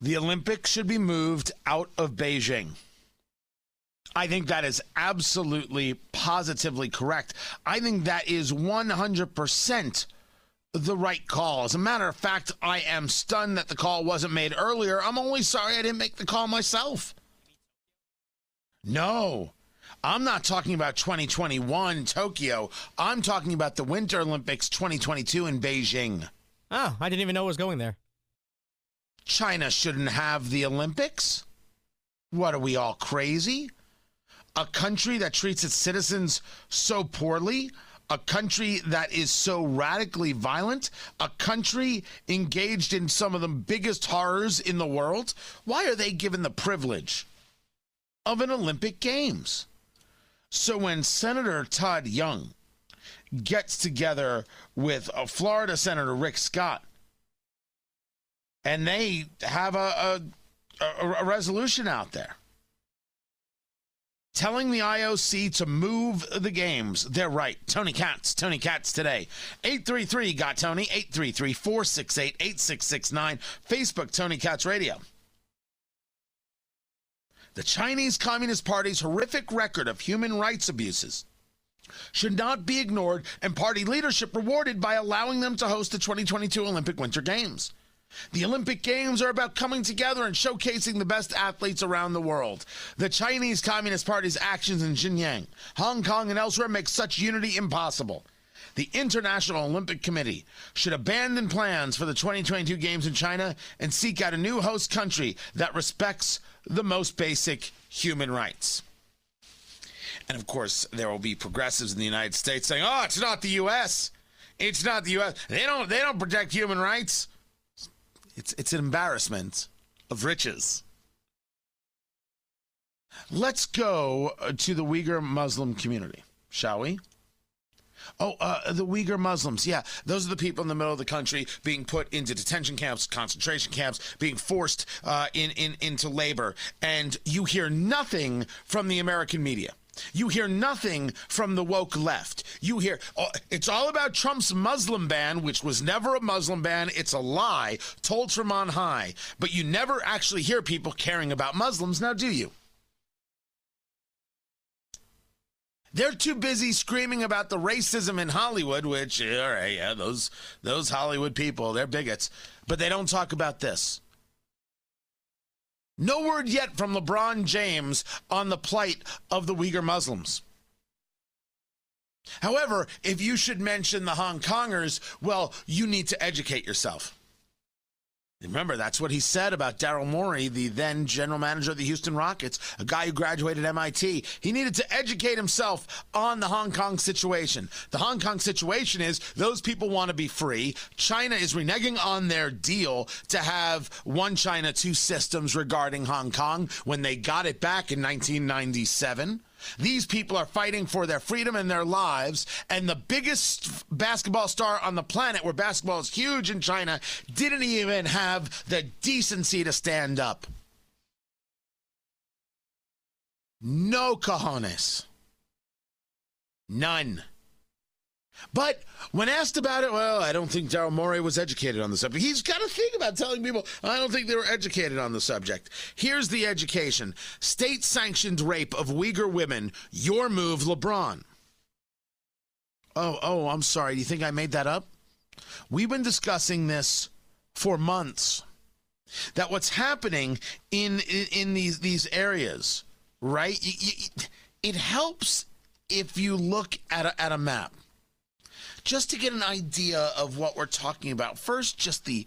The Olympics should be moved out of Beijing. I think that is absolutely, positively correct. I think that is 100% the right call. As a matter of fact, I am stunned that the call wasn't made earlier. I'm only sorry I didn't make the call myself. No, I'm not talking about 2021 Tokyo. I'm talking about the Winter Olympics 2022 in Beijing. Oh, I didn't even know it was going there. China shouldn't have the Olympics. What are we all crazy? A country that treats its citizens so poorly, a country that is so radically violent, a country engaged in some of the biggest horrors in the world. Why are they given the privilege of an Olympic Games? So when Senator Todd Young gets together with uh, Florida Senator Rick Scott and they have a, a, a resolution out there telling the IOC to move the games. They're right. Tony Katz, Tony Katz today. 833 got Tony, 833 468 8669. Facebook, Tony Katz Radio. The Chinese Communist Party's horrific record of human rights abuses should not be ignored and party leadership rewarded by allowing them to host the 2022 Olympic Winter Games. The Olympic Games are about coming together and showcasing the best athletes around the world. The Chinese Communist Party's actions in Xinjiang, Hong Kong, and elsewhere make such unity impossible. The International Olympic Committee should abandon plans for the 2022 Games in China and seek out a new host country that respects the most basic human rights. And of course, there will be progressives in the United States saying, "Oh, it's not the U.S. It's not the U.S. They don't they don't protect human rights." It's it's an embarrassment of riches. Let's go uh, to the Uyghur Muslim community, shall we? Oh, uh, the Uyghur Muslims. Yeah, those are the people in the middle of the country being put into detention camps, concentration camps, being forced uh, in, in into labor, and you hear nothing from the American media. You hear nothing from the woke left. You hear oh, it's all about Trump's Muslim ban, which was never a Muslim ban. It's a lie told from on high. But you never actually hear people caring about Muslims, now do you? They're too busy screaming about the racism in Hollywood, which, all right, yeah, those those Hollywood people, they're bigots, but they don't talk about this. No word yet from LeBron James on the plight of the Uyghur Muslims. However, if you should mention the Hong Kongers, well, you need to educate yourself. Remember, that's what he said about Daryl Morey, the then general manager of the Houston Rockets, a guy who graduated MIT. He needed to educate himself on the Hong Kong situation. The Hong Kong situation is those people want to be free. China is reneging on their deal to have one China, two systems regarding Hong Kong when they got it back in 1997. These people are fighting for their freedom and their lives. And the biggest basketball star on the planet, where basketball is huge in China, didn't even have the decency to stand up. No cojones. None. But when asked about it, well, I don't think Daryl Morey was educated on the subject. He's got a thing about telling people, I don't think they were educated on the subject. Here's the education state sanctioned rape of Uyghur women. Your move, LeBron. Oh, oh, I'm sorry. Do you think I made that up? We've been discussing this for months. That what's happening in in, in these these areas, right? It helps if you look at a, at a map just to get an idea of what we're talking about. First, just the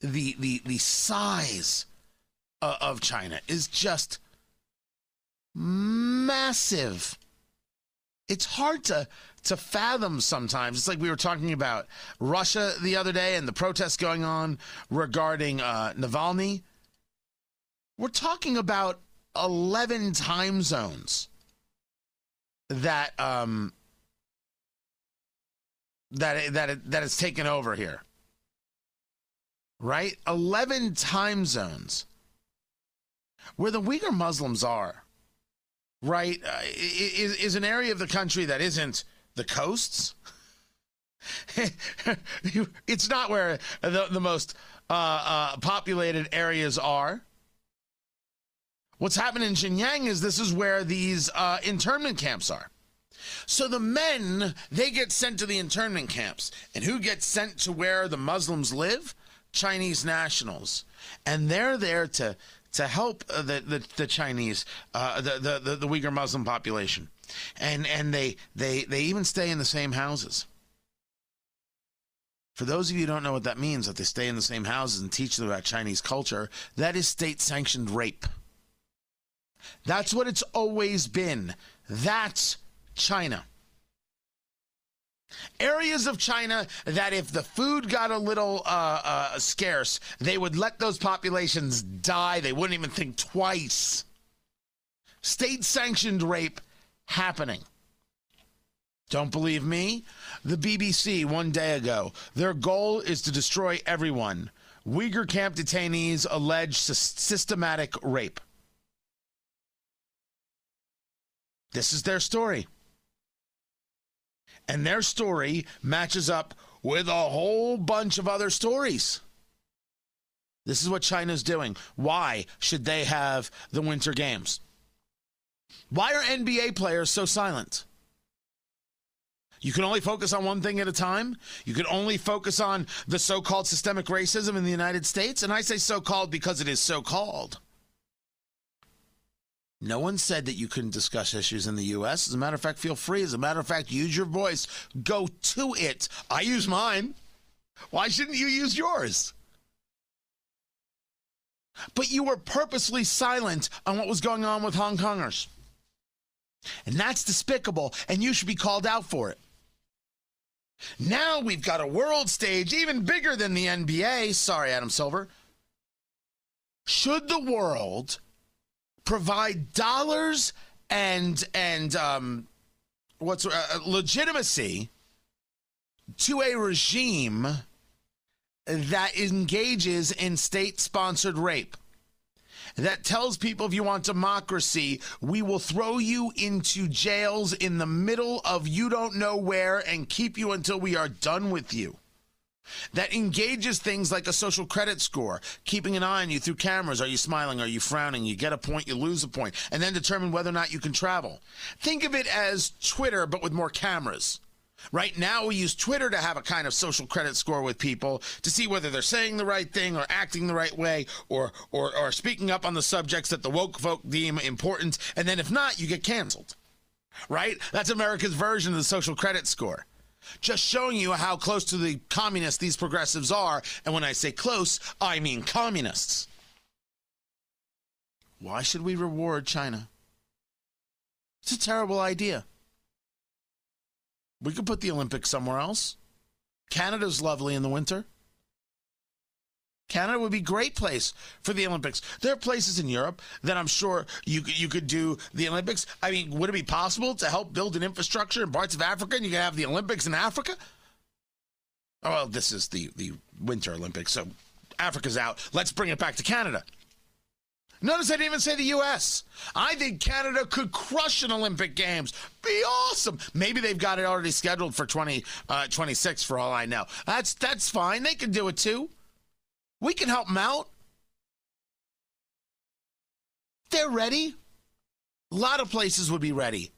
the the the size uh, of China is just massive. It's hard to to fathom sometimes. It's like we were talking about Russia the other day and the protests going on regarding uh, Navalny. We're talking about 11 time zones that um, that that that it's taken over here. Right? 11 time zones where the Uyghur Muslims are. Right? Uh, is is an area of the country that isn't the coasts. it's not where the, the most uh, uh, populated areas are. What's happening in Xinjiang is this is where these uh, internment camps are. So the men, they get sent to the internment camps. And who gets sent to where the Muslims live? Chinese nationals. And they're there to to help uh, the, the, the Chinese, uh, the, the, the Uyghur Muslim population. And, and they, they, they even stay in the same houses. For those of you who don't know what that means, that they stay in the same houses and teach them about Chinese culture, that is state sanctioned rape. That's what it's always been. That's China. Areas of China that, if the food got a little uh, uh, scarce, they would let those populations die. They wouldn't even think twice. State sanctioned rape happening. Don't believe me? The BBC one day ago. Their goal is to destroy everyone. Uyghur camp detainees allege systematic rape. This is their story. And their story matches up with a whole bunch of other stories. This is what China's doing. Why should they have the Winter Games? Why are NBA players so silent? You can only focus on one thing at a time. You can only focus on the so called systemic racism in the United States. And I say so called because it is so called. No one said that you couldn't discuss issues in the U.S. As a matter of fact, feel free. As a matter of fact, use your voice. Go to it. I use mine. Why shouldn't you use yours? But you were purposely silent on what was going on with Hong Kongers. And that's despicable, and you should be called out for it. Now we've got a world stage even bigger than the NBA. Sorry, Adam Silver. Should the world provide dollars and and um, what's uh, legitimacy to a regime that engages in state-sponsored rape. That tells people if you want democracy, we will throw you into jails in the middle of you don't know where and keep you until we are done with you that engages things like a social credit score, keeping an eye on you through cameras. Are you smiling? Are you frowning? You get a point, you lose a point, and then determine whether or not you can travel. Think of it as Twitter, but with more cameras. Right now, we use Twitter to have a kind of social credit score with people to see whether they're saying the right thing or acting the right way or, or, or speaking up on the subjects that the woke folk deem important. And then if not, you get canceled. Right? That's America's version of the social credit score just showing you how close to the communists these progressives are. And when I say close, I mean communists. Why should we reward China? It's a terrible idea. We could put the Olympics somewhere else. Canada's lovely in the winter. Canada would be a great place for the Olympics. There are places in Europe that I'm sure you you could do the Olympics. I mean, would it be possible to help build an infrastructure in parts of Africa and you can have the Olympics in Africa? Oh, well, this is the the Winter Olympics, so Africa's out. Let's bring it back to Canada. Notice I didn't even say the U.S. I think Canada could crush an Olympic Games. Be awesome. Maybe they've got it already scheduled for 2026 uh, for all I know. That's that's fine. They can do it too. We can help them out. They're ready. A lot of places would be ready.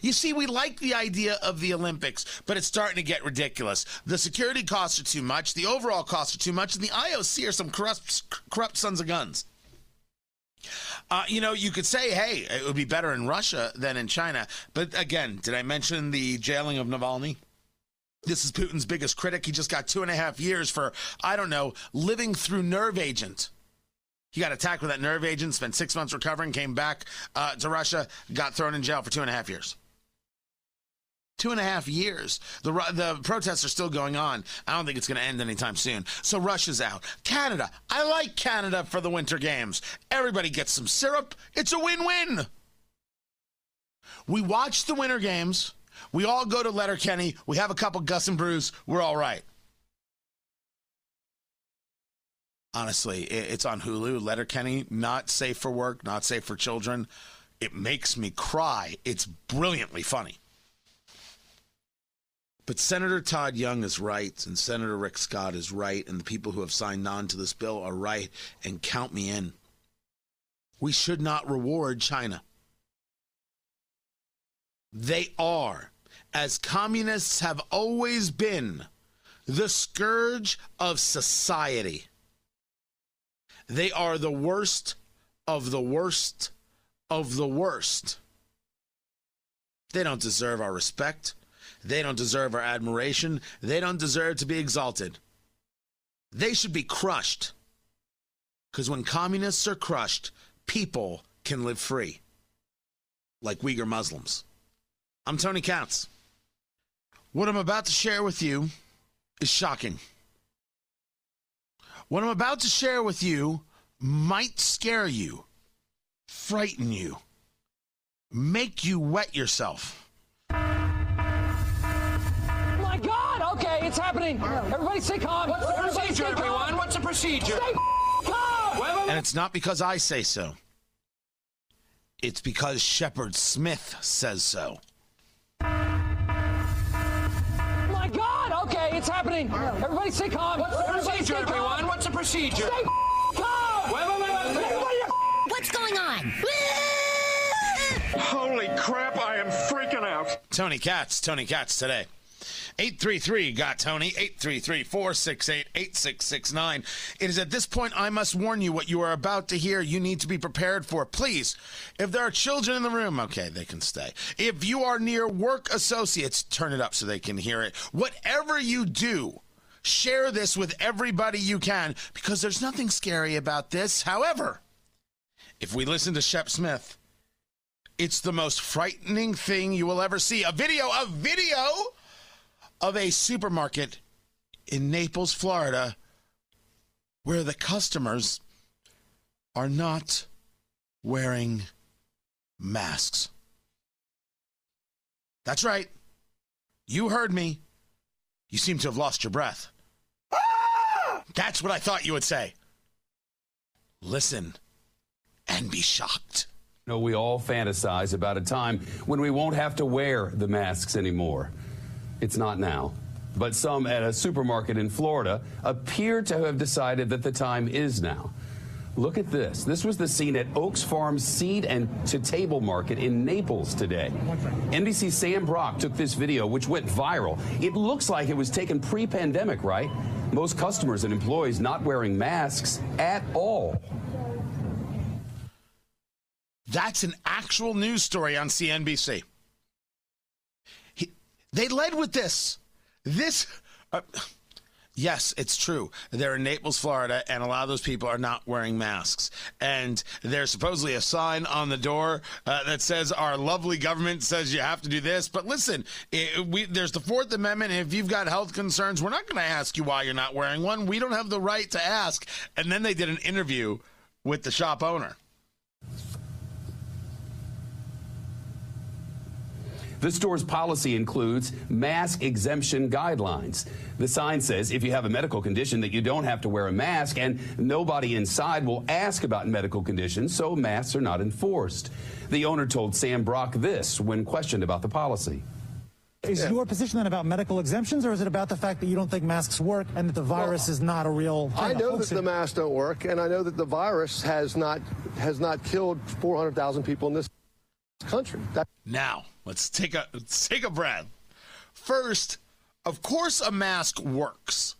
You see, we like the idea of the Olympics, but it's starting to get ridiculous. The security costs are too much, the overall costs are too much, and the IOC are some corrupt, corrupt sons of guns. Uh, you know, you could say, hey, it would be better in Russia than in China. But again, did I mention the jailing of Navalny? This is Putin's biggest critic. He just got two and a half years for, I don't know, living through nerve agent. He got attacked with that nerve agent, spent six months recovering, came back uh, to Russia, got thrown in jail for two and a half years. Two and a half years. The, the protests are still going on. I don't think it's going to end anytime soon. So Russia's out. Canada. I like Canada for the Winter Games. Everybody gets some syrup. It's a win win. We watch the Winter Games. We all go to Letterkenny. We have a couple Gus and Brews. We're all right. Honestly, it's on Hulu. Letterkenny, not safe for work, not safe for children. It makes me cry. It's brilliantly funny. But Senator Todd Young is right, and Senator Rick Scott is right, and the people who have signed on to this bill are right, and count me in. We should not reward China. They are, as communists have always been, the scourge of society. They are the worst of the worst of the worst. They don't deserve our respect. They don't deserve our admiration. They don't deserve to be exalted. They should be crushed. Because when communists are crushed, people can live free, like Uyghur Muslims. I'm Tony Katz. What I'm about to share with you is shocking. What I'm about to share with you might scare you, frighten you, make you wet yourself. My God! Okay, it's happening. Everybody stay calm. What's the Everybody procedure, stay calm. everyone? What's the procedure? Stay calm. Wait, wait, And it's not because I say so. It's because Shepard Smith says so. Happening. Everybody stay calm. What's the procedure, stay calm. everyone? What's the procedure? Stay calm. Wait, wait, wait, wait. Everybody What's going on? Holy crap, I am freaking out. Tony Katz, Tony Katz today. 833 got Tony, 833 468 8669. It is at this point I must warn you what you are about to hear. You need to be prepared for. Please, if there are children in the room, okay, they can stay. If you are near work associates, turn it up so they can hear it. Whatever you do, share this with everybody you can because there's nothing scary about this. However, if we listen to Shep Smith, it's the most frightening thing you will ever see. A video, a video of a supermarket in Naples, Florida, where the customers are not wearing masks. That's right. You heard me. You seem to have lost your breath. That's what I thought you would say. Listen and be shocked. know, we all fantasize about a time when we won't have to wear the masks anymore. It's not now. But some at a supermarket in Florida appear to have decided that the time is now. Look at this. This was the scene at Oakes Farm Seed and to Table Market in Naples today. NBC Sam Brock took this video, which went viral. It looks like it was taken pre pandemic, right? Most customers and employees not wearing masks at all. That's an actual news story on CNBC. He, they led with this. This, uh, yes, it's true. They're in Naples, Florida, and a lot of those people are not wearing masks. And there's supposedly a sign on the door uh, that says, Our lovely government says you have to do this. But listen, it, we, there's the Fourth Amendment. If you've got health concerns, we're not going to ask you why you're not wearing one. We don't have the right to ask. And then they did an interview with the shop owner. The store's policy includes mask exemption guidelines. The sign says if you have a medical condition that you don't have to wear a mask and nobody inside will ask about medical conditions, so masks are not enforced. The owner told Sam Brock this when questioned about the policy. Is your position then about medical exemptions, or is it about the fact that you don't think masks work and that the virus is not a real? I know that the masks don't work, and I know that the virus has not has not killed 400,000 people in this country. That- Now, let's take a let's take a breath. First, of course a mask works.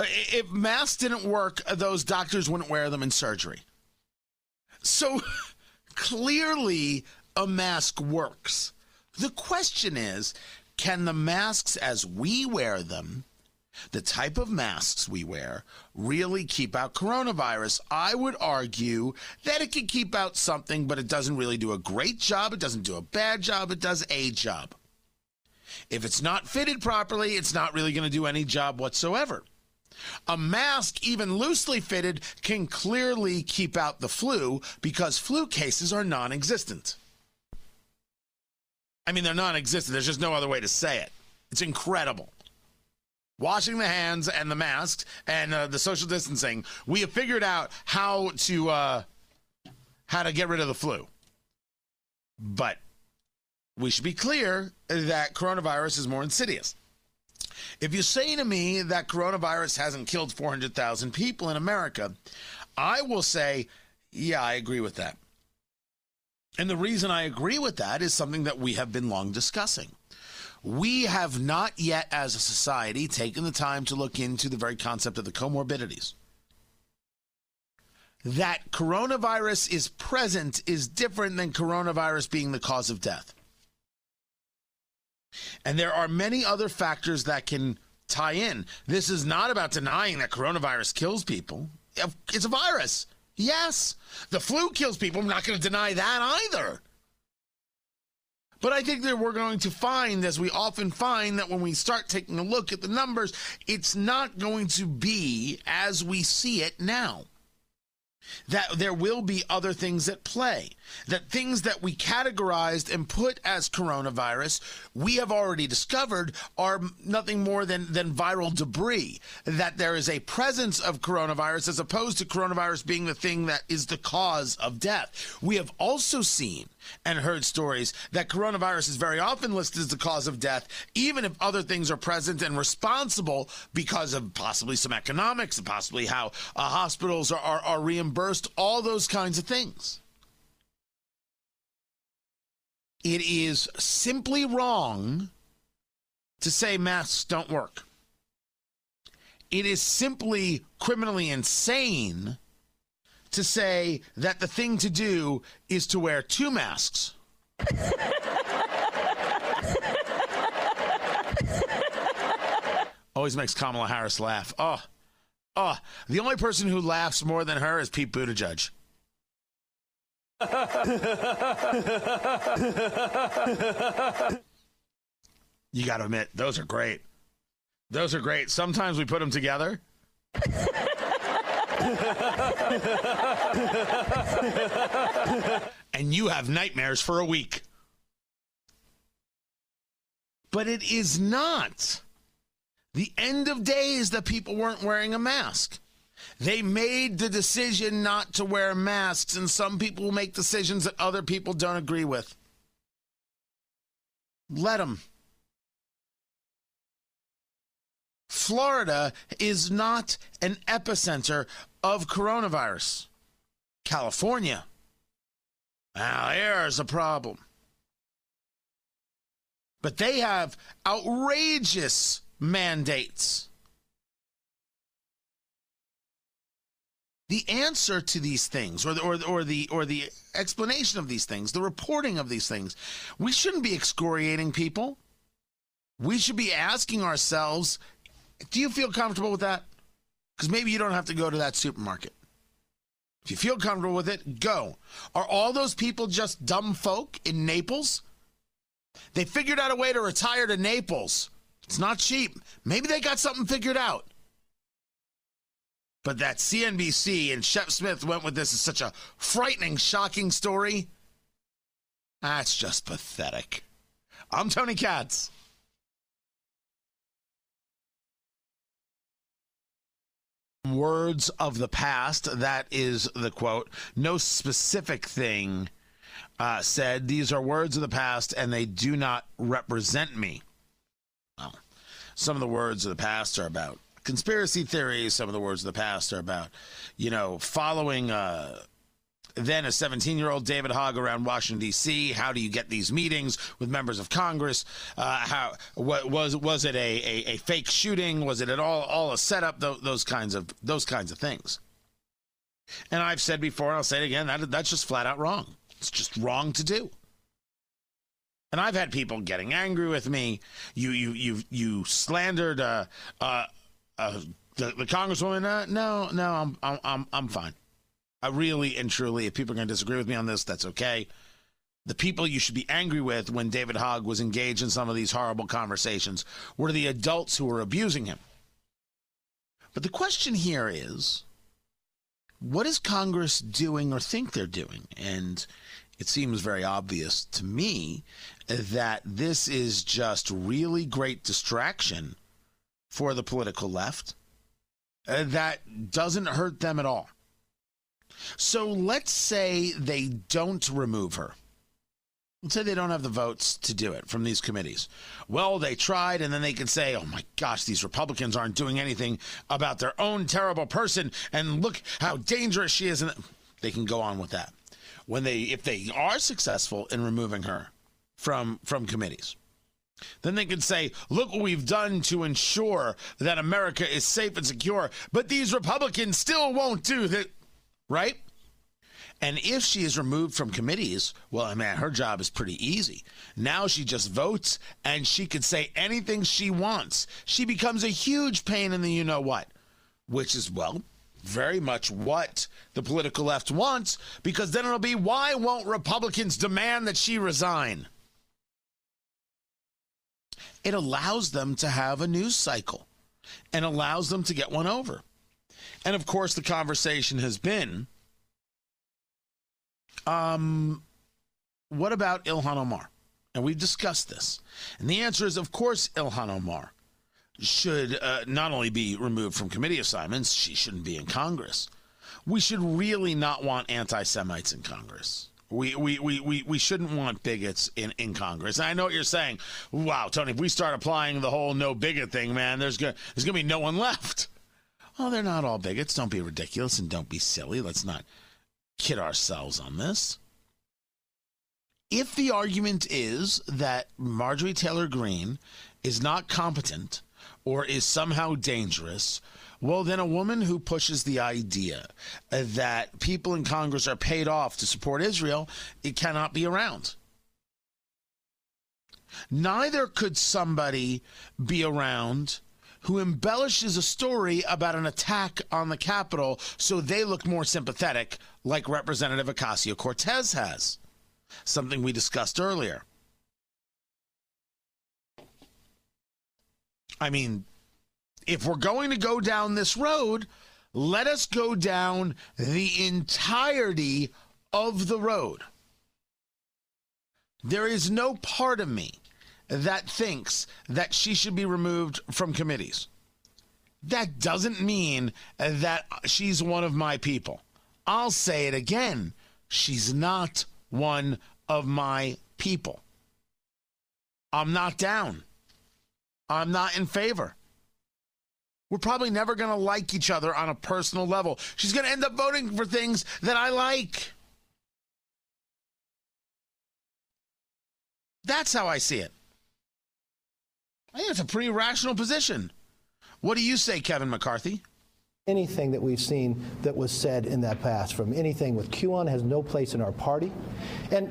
If masks didn't work, those doctors wouldn't wear them in surgery. So clearly a mask works. The question is, can the masks as we wear them the type of masks we wear really keep out coronavirus. I would argue that it can keep out something, but it doesn't really do a great job. It doesn't do a bad job. It does a job. If it's not fitted properly, it's not really going to do any job whatsoever. A mask, even loosely fitted, can clearly keep out the flu because flu cases are non existent. I mean, they're non existent. There's just no other way to say it. It's incredible washing the hands and the masks and uh, the social distancing, we have figured out how to uh, how to get rid of the flu. But we should be clear that coronavirus is more insidious. If you say to me that coronavirus hasn't killed 400,000 people in America, I will say, yeah, I agree with that. And the reason I agree with that is something that we have been long discussing. We have not yet, as a society, taken the time to look into the very concept of the comorbidities. That coronavirus is present is different than coronavirus being the cause of death. And there are many other factors that can tie in. This is not about denying that coronavirus kills people. It's a virus. Yes. The flu kills people. I'm not going to deny that either. But I think that we're going to find, as we often find, that when we start taking a look at the numbers, it's not going to be as we see it now that there will be other things at play. That things that we categorized and put as coronavirus, we have already discovered are nothing more than, than viral debris. That there is a presence of coronavirus as opposed to coronavirus being the thing that is the cause of death. We have also seen and heard stories that coronavirus is very often listed as the cause of death, even if other things are present and responsible because of possibly some economics and possibly how uh, hospitals are, are, are reimbursed, all those kinds of things. It is simply wrong to say masks don't work. It is simply criminally insane to say that the thing to do is to wear two masks. Always makes Kamala Harris laugh. Oh, oh, the only person who laughs more than her is Pete Buttigieg. you got to admit, those are great. Those are great. Sometimes we put them together. and you have nightmares for a week. But it is not the end of days that people weren't wearing a mask. They made the decision not to wear masks, and some people make decisions that other people don't agree with. Let them. Florida is not an epicenter of coronavirus. California. Now, there's a problem. But they have outrageous mandates. The answer to these things, or the, or, or the or the explanation of these things, the reporting of these things, we shouldn't be excoriating people. We should be asking ourselves, do you feel comfortable with that? Because maybe you don't have to go to that supermarket. If you feel comfortable with it, go. Are all those people just dumb folk in Naples? They figured out a way to retire to Naples. It's not cheap. Maybe they got something figured out. But that CNBC and Shep Smith went with this as such a frightening, shocking story. That's just pathetic. I'm Tony Katz. Words of the past. That is the quote. No specific thing uh, said. These are words of the past and they do not represent me. Well, some of the words of the past are about conspiracy theories. Some of the words of the past are about, you know, following. Uh, then a 17 year old David Hogg around Washington D.C. How do you get these meetings with members of Congress? Uh, how what, was was it a, a, a, fake shooting? Was it at all all a setup? Those, those kinds of those kinds of things. And I've said before, and I'll say it again. That that's just flat out wrong. It's just wrong to do. And I've had people getting angry with me. You you you you slandered uh, uh, uh, the, the congresswoman. Uh, no no I'm I'm I'm fine. I really and truly, if people are going to disagree with me on this, that's okay. The people you should be angry with when David Hogg was engaged in some of these horrible conversations were the adults who were abusing him. But the question here is what is Congress doing or think they're doing? And it seems very obvious to me that this is just really great distraction for the political left uh, that doesn't hurt them at all. So let's say they don't remove her. Let's say they don't have the votes to do it from these committees. Well, they tried, and then they could say, oh my gosh, these Republicans aren't doing anything about their own terrible person, and look how dangerous she is. And they can go on with that. When they, if they are successful in removing her from from committees, then they can say, look what we've done to ensure that America is safe and secure. But these Republicans still won't do that, right? And if she is removed from committees, well, I mean, her job is pretty easy. Now she just votes and she can say anything she wants. She becomes a huge pain in the you know what, which is, well, very much what the political left wants, because then it'll be why won't Republicans demand that she resign? It allows them to have a news cycle and allows them to get one over. And of course, the conversation has been um, what about Ilhan Omar? And we've discussed this. And the answer is, of course, Ilhan Omar should uh, not only be removed from committee assignments, she shouldn't be in Congress. We should really not want anti Semites in Congress. We, we, we, we, we shouldn't want bigots in, in Congress. And I know what you're saying. Wow, Tony, if we start applying the whole no bigot thing, man, there's going there's gonna be no one left. Well, they're not all bigots. Don't be ridiculous and don't be silly. Let's not kid ourselves on this. If the argument is that Marjorie Taylor Greene is not competent or is somehow dangerous, well, then a woman who pushes the idea that people in Congress are paid off to support Israel, it cannot be around. Neither could somebody be around who embellishes a story about an attack on the Capitol so they look more sympathetic, like Representative Ocasio Cortez has. Something we discussed earlier. I mean, if we're going to go down this road, let us go down the entirety of the road. There is no part of me that thinks that she should be removed from committees. That doesn't mean that she's one of my people. I'll say it again. She's not one of my people. I'm not down. I'm not in favor. We're probably never going to like each other on a personal level. She's going to end up voting for things that I like. That's how I see it. I think it's a pretty rational position. What do you say, Kevin McCarthy? Anything that we've seen that was said in that past, from anything with QAnon, has no place in our party. And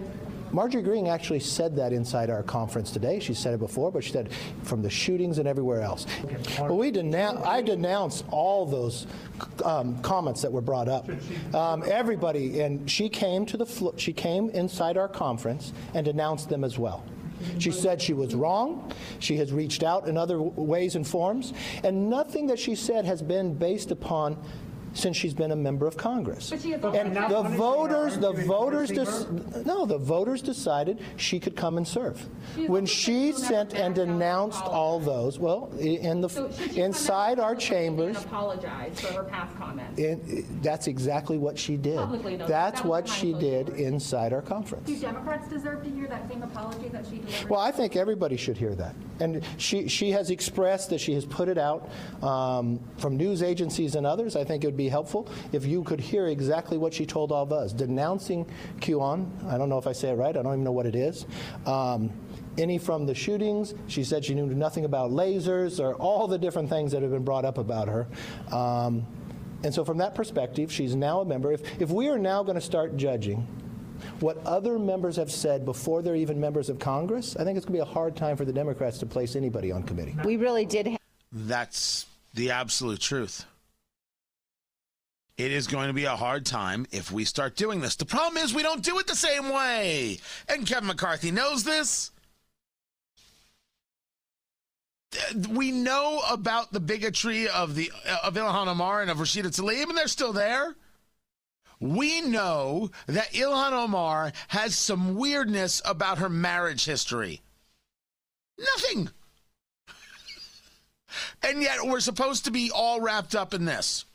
Marjorie Greene actually said that inside our conference today. She said it before, but she said from the shootings and everywhere else. We denounce, I denounce all those um, comments that were brought up. Um, everybody, and she came to the she came inside our conference and denounced them as well. She said she was wrong. She has reached out in other ways and forms. And nothing that she said has been based upon since she's been a member of Congress. and the voters, the voters, no, the voters decided she could come and serve. When she sent and denounced all those, well, in the so inside our chambers, apologize for her past comments. In, that's exactly what she did. Publicly, though, that's that what she did inside our conference. Do Democrats deserve to hear that same apology that she delivered? Well, I think everybody should hear that, and she she has expressed that she has put it out um, from news agencies and others. I think it would be helpful if you could hear exactly what she told all of us, denouncing QAnon. I don't know if I say it right. I don't even know what it is. Um, any from the shootings. She said she knew nothing about lasers or all the different things that have been brought up about her. Um, and so, from that perspective, she's now a member. If, if we are now going to start judging what other members have said before they're even members of Congress, I think it's going to be a hard time for the Democrats to place anybody on committee. We really did. Ha- That's the absolute truth it is going to be a hard time if we start doing this. The problem is we don't do it the same way. And Kevin McCarthy knows this. Uh, we know about the bigotry of the uh, of Ilhan Omar and of Rashida Tlaib, and they're still there. We know that Ilhan Omar has some weirdness about her marriage history. Nothing. and yet we're supposed to be all wrapped up in this.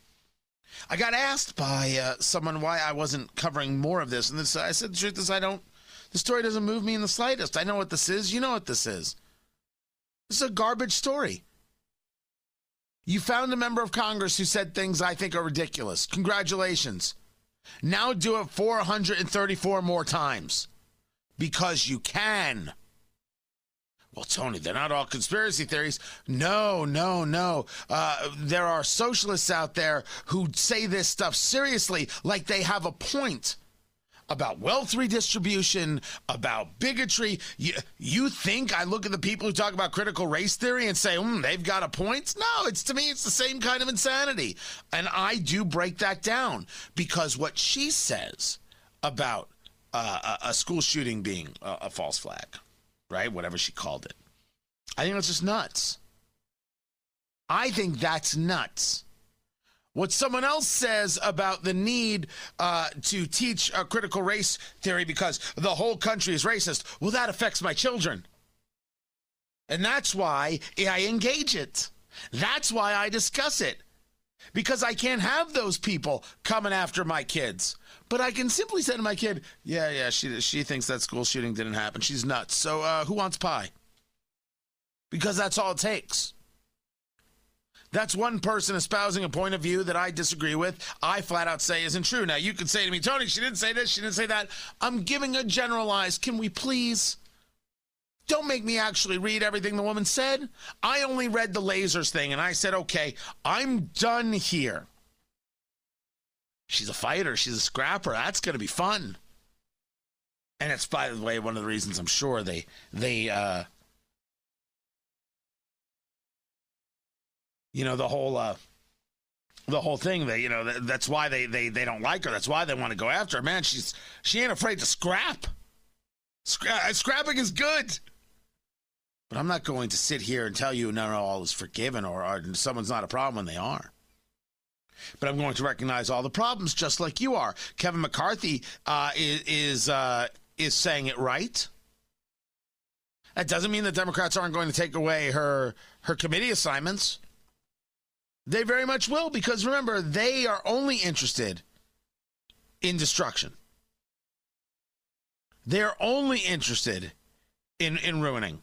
I got asked by uh, someone why I wasn't covering more of this, and this, I said the truth is I don't The story doesn't move me in the slightest. I know what this is. You know what this is. This is a garbage story. You found a member of Congress who said things I think are ridiculous. Congratulations. Now do it 434 more times because you can. Well, Tony, they're not all conspiracy theories. No, no, no. Uh, there are socialists out there who say this stuff seriously, like they have a point about wealth redistribution, about bigotry. You, you think I look at the people who talk about critical race theory and say, hmm, they've got a point? No, it's to me, it's the same kind of insanity. And I do break that down because what she says about uh, a, a school shooting being a, a false flag, right? Whatever she called it. I think that's just nuts. I think that's nuts. What someone else says about the need uh, to teach a critical race theory because the whole country is racist, well, that affects my children. And that's why I engage it. That's why I discuss it. Because I can't have those people coming after my kids. But I can simply say to my kid, yeah, yeah, she, she thinks that school shooting didn't happen. She's nuts. So uh, who wants pie? Because that's all it takes. That's one person espousing a point of view that I disagree with. I flat out say isn't true. Now, you could say to me, Tony, she didn't say this, she didn't say that. I'm giving a generalized. Can we please? Don't make me actually read everything the woman said. I only read the lasers thing and I said, okay, I'm done here. She's a fighter, she's a scrapper. That's going to be fun. And it's, by the way, one of the reasons I'm sure they, they, uh, you know the whole uh the whole thing that you know that, that's why they, they they don't like her that's why they want to go after her man she's she ain't afraid to scrap Scra- uh, scrapping is good but i'm not going to sit here and tell you no no all is forgiven or, or someone's not a problem when they are but i'm going to recognize all the problems just like you are kevin mccarthy uh, is is, uh, is saying it right that doesn't mean the democrats aren't going to take away her her committee assignments they very much will because remember, they are only interested in destruction. They're only interested in, in ruining.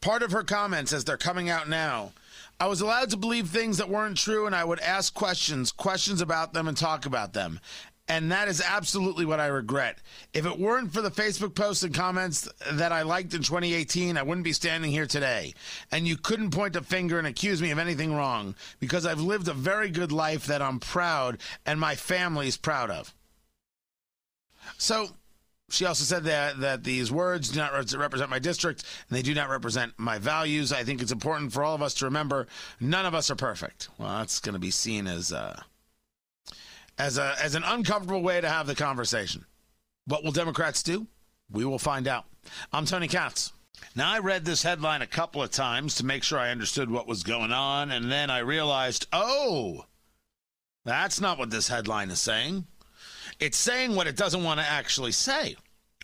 Part of her comments as they're coming out now I was allowed to believe things that weren't true, and I would ask questions, questions about them, and talk about them. And that is absolutely what I regret. If it weren't for the Facebook posts and comments that I liked in 2018, I wouldn't be standing here today. And you couldn't point a finger and accuse me of anything wrong because I've lived a very good life that I'm proud and my family's proud of. So she also said that that these words do not represent my district and they do not represent my values. I think it's important for all of us to remember none of us are perfect. Well, that's going to be seen as uh, as a as an uncomfortable way to have the conversation. What will Democrats do? We will find out. I'm Tony Katz. Now I read this headline a couple of times to make sure I understood what was going on, and then I realized, oh, that's not what this headline is saying. It's saying what it doesn't want to actually say.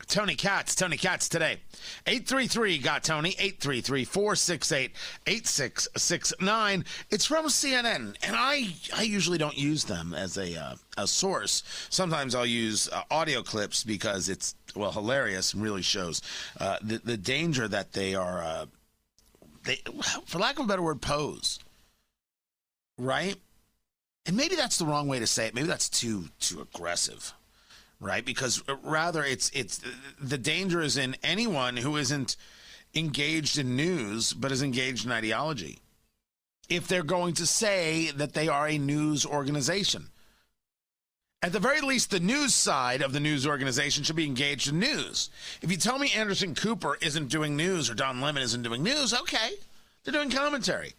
Tony Katz, Tony Katz today. 833 got Tony, 833 468 8669. It's from CNN, and I, I usually don't use them as a, uh, a source. Sometimes I'll use uh, audio clips because it's, well, hilarious and really shows uh, the, the danger that they are, uh, they, for lack of a better word, pose. Right? And maybe that's the wrong way to say it. Maybe that's too too aggressive right? Because uh, rather, it's it's the danger is in anyone who isn't engaged in news but is engaged in ideology. If they're going to say that they are a news organization, at the very least, the news side of the news organization should be engaged in news. If you tell me Anderson Cooper isn't doing news or Don Lemon isn't doing news, okay, they're doing commentary.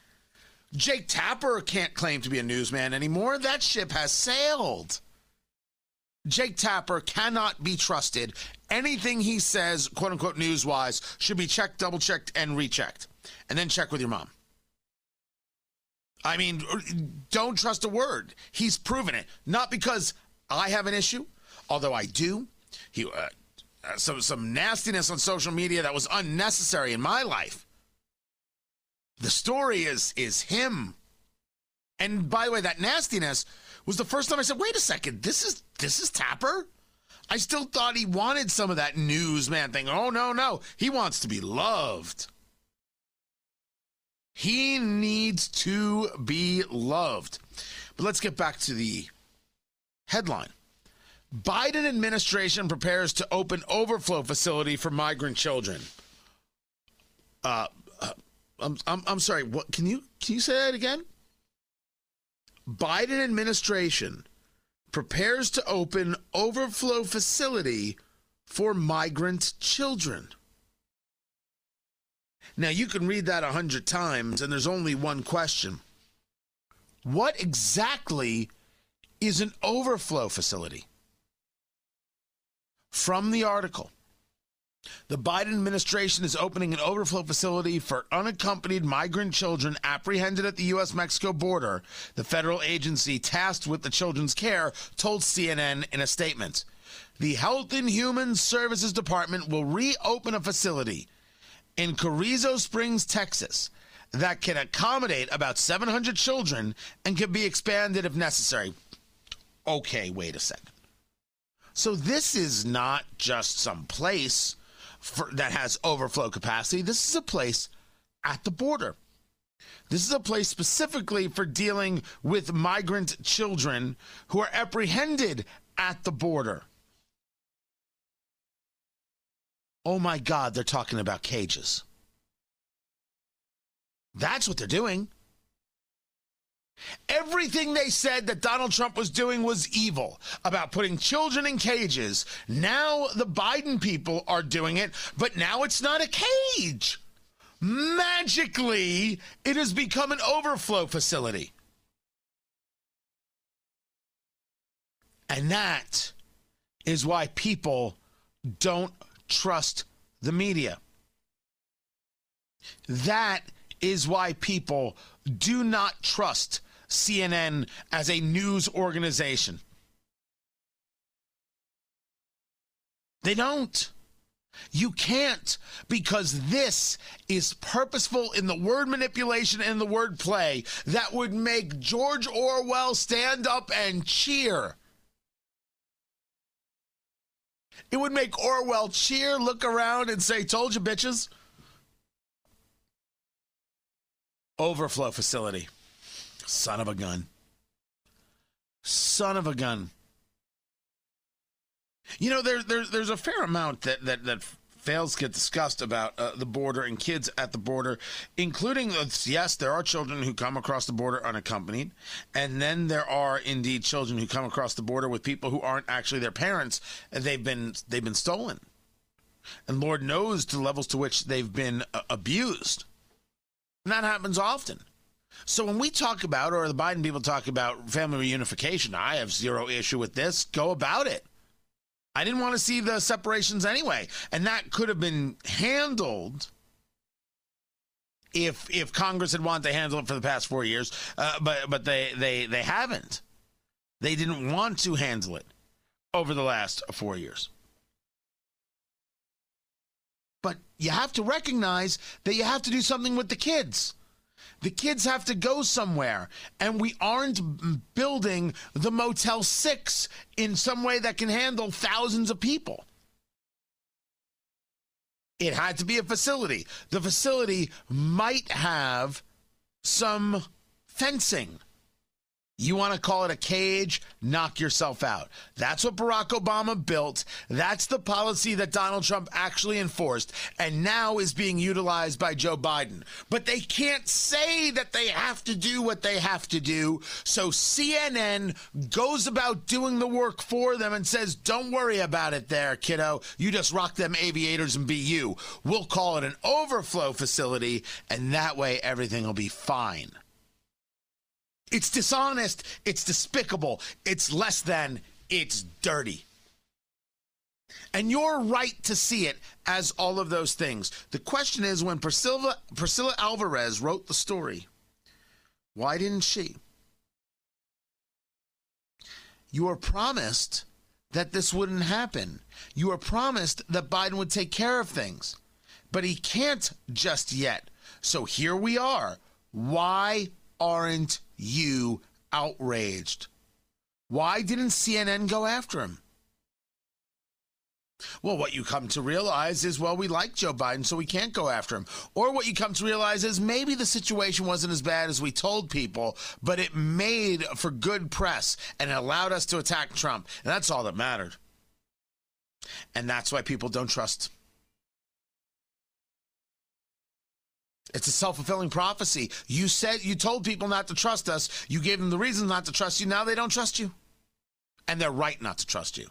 Jake Tapper can't claim to be a newsman anymore. That ship has sailed. Jake Tapper cannot be trusted. Anything he says, quote unquote, news wise, should be checked, double checked, and rechecked. And then check with your mom. I mean, don't trust a word. He's proven it. Not because I have an issue, although I do. He, uh, uh some, some nastiness on social media that was unnecessary in my life. The story is is him. And by the way, that nastiness was the first time I said, "Wait a second, this is this is Tapper." I still thought he wanted some of that newsman thing. Oh, no, no. He wants to be loved. He needs to be loved. But let's get back to the headline. Biden administration prepares to open overflow facility for migrant children. Uh, I'm, I'm, I'm sorry. What can you can you say that again? Biden administration prepares to open overflow facility for migrant children. Now, you can read that a hundred times, and there's only one question What exactly is an overflow facility? From the article, the Biden administration is opening an overflow facility for unaccompanied migrant children apprehended at the U.S. Mexico border, the federal agency tasked with the children's care told CNN in a statement. The Health and Human Services Department will reopen a facility in Carrizo Springs, Texas, that can accommodate about 700 children and can be expanded if necessary. Okay, wait a second. So this is not just some place for, that has overflow capacity. This is a place at the border. This is a place specifically for dealing with migrant children who are apprehended at the border. Oh my God, they're talking about cages. That's what they're doing. Everything they said that Donald Trump was doing was evil about putting children in cages. Now the Biden people are doing it, but now it's not a cage. Magically, it has become an overflow facility. And that is why people don't trust the media. That is why people do not trust CNN as a news organization. They don't. You can't because this is purposeful in the word manipulation and the word play that would make George Orwell stand up and cheer. It would make Orwell cheer, look around, and say, Told you, bitches. Overflow facility. Son of a gun. Son of a gun. You know, there, there, there's a fair amount that, that, that fails to get discussed about uh, the border and kids at the border, including, uh, yes, there are children who come across the border unaccompanied. And then there are indeed children who come across the border with people who aren't actually their parents. And they've been, they've been stolen. And Lord knows to levels to which they've been uh, abused. And that happens often. So when we talk about, or the Biden people talk about family reunification, I have zero issue with this. Go about it. I didn't want to see the separations anyway, and that could have been handled if if Congress had wanted to handle it for the past four years, uh, but but they they they haven't. They didn't want to handle it over the last four years. But you have to recognize that you have to do something with the kids. The kids have to go somewhere, and we aren't building the Motel 6 in some way that can handle thousands of people. It had to be a facility. The facility might have some fencing you want to call it a cage? Knock yourself out. That's what Barack Obama built. That's the policy that Donald Trump actually enforced and now is being utilized by Joe Biden. But they can't say that they have to do what they have to do. So CNN goes about doing the work for them and says, Don't worry about it there, kiddo. You just rock them aviators and be you. We'll call it an overflow facility, and that way everything will be fine. It's dishonest. It's despicable. It's less than. It's dirty. And you're right to see it as all of those things. The question is when Priscilla, Priscilla Alvarez wrote the story, why didn't she? You were promised that this wouldn't happen. You were promised that Biden would take care of things, but he can't just yet. So here we are. Why aren't you outraged? Why didn't CNN go after him? Well, what you come to realize is, well, we like Joe Biden, so we can't go after him. Or what you come to realize is maybe the situation wasn't as bad as we told people, but it made for good press and it allowed us to attack Trump. And that's all that mattered. And that's why people don't trust. It's a self fulfilling prophecy. You said you told people not to trust us. You gave them the reasons not to trust you. Now they don't trust you. And they're right not to trust you.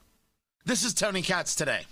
This is Tony Katz today.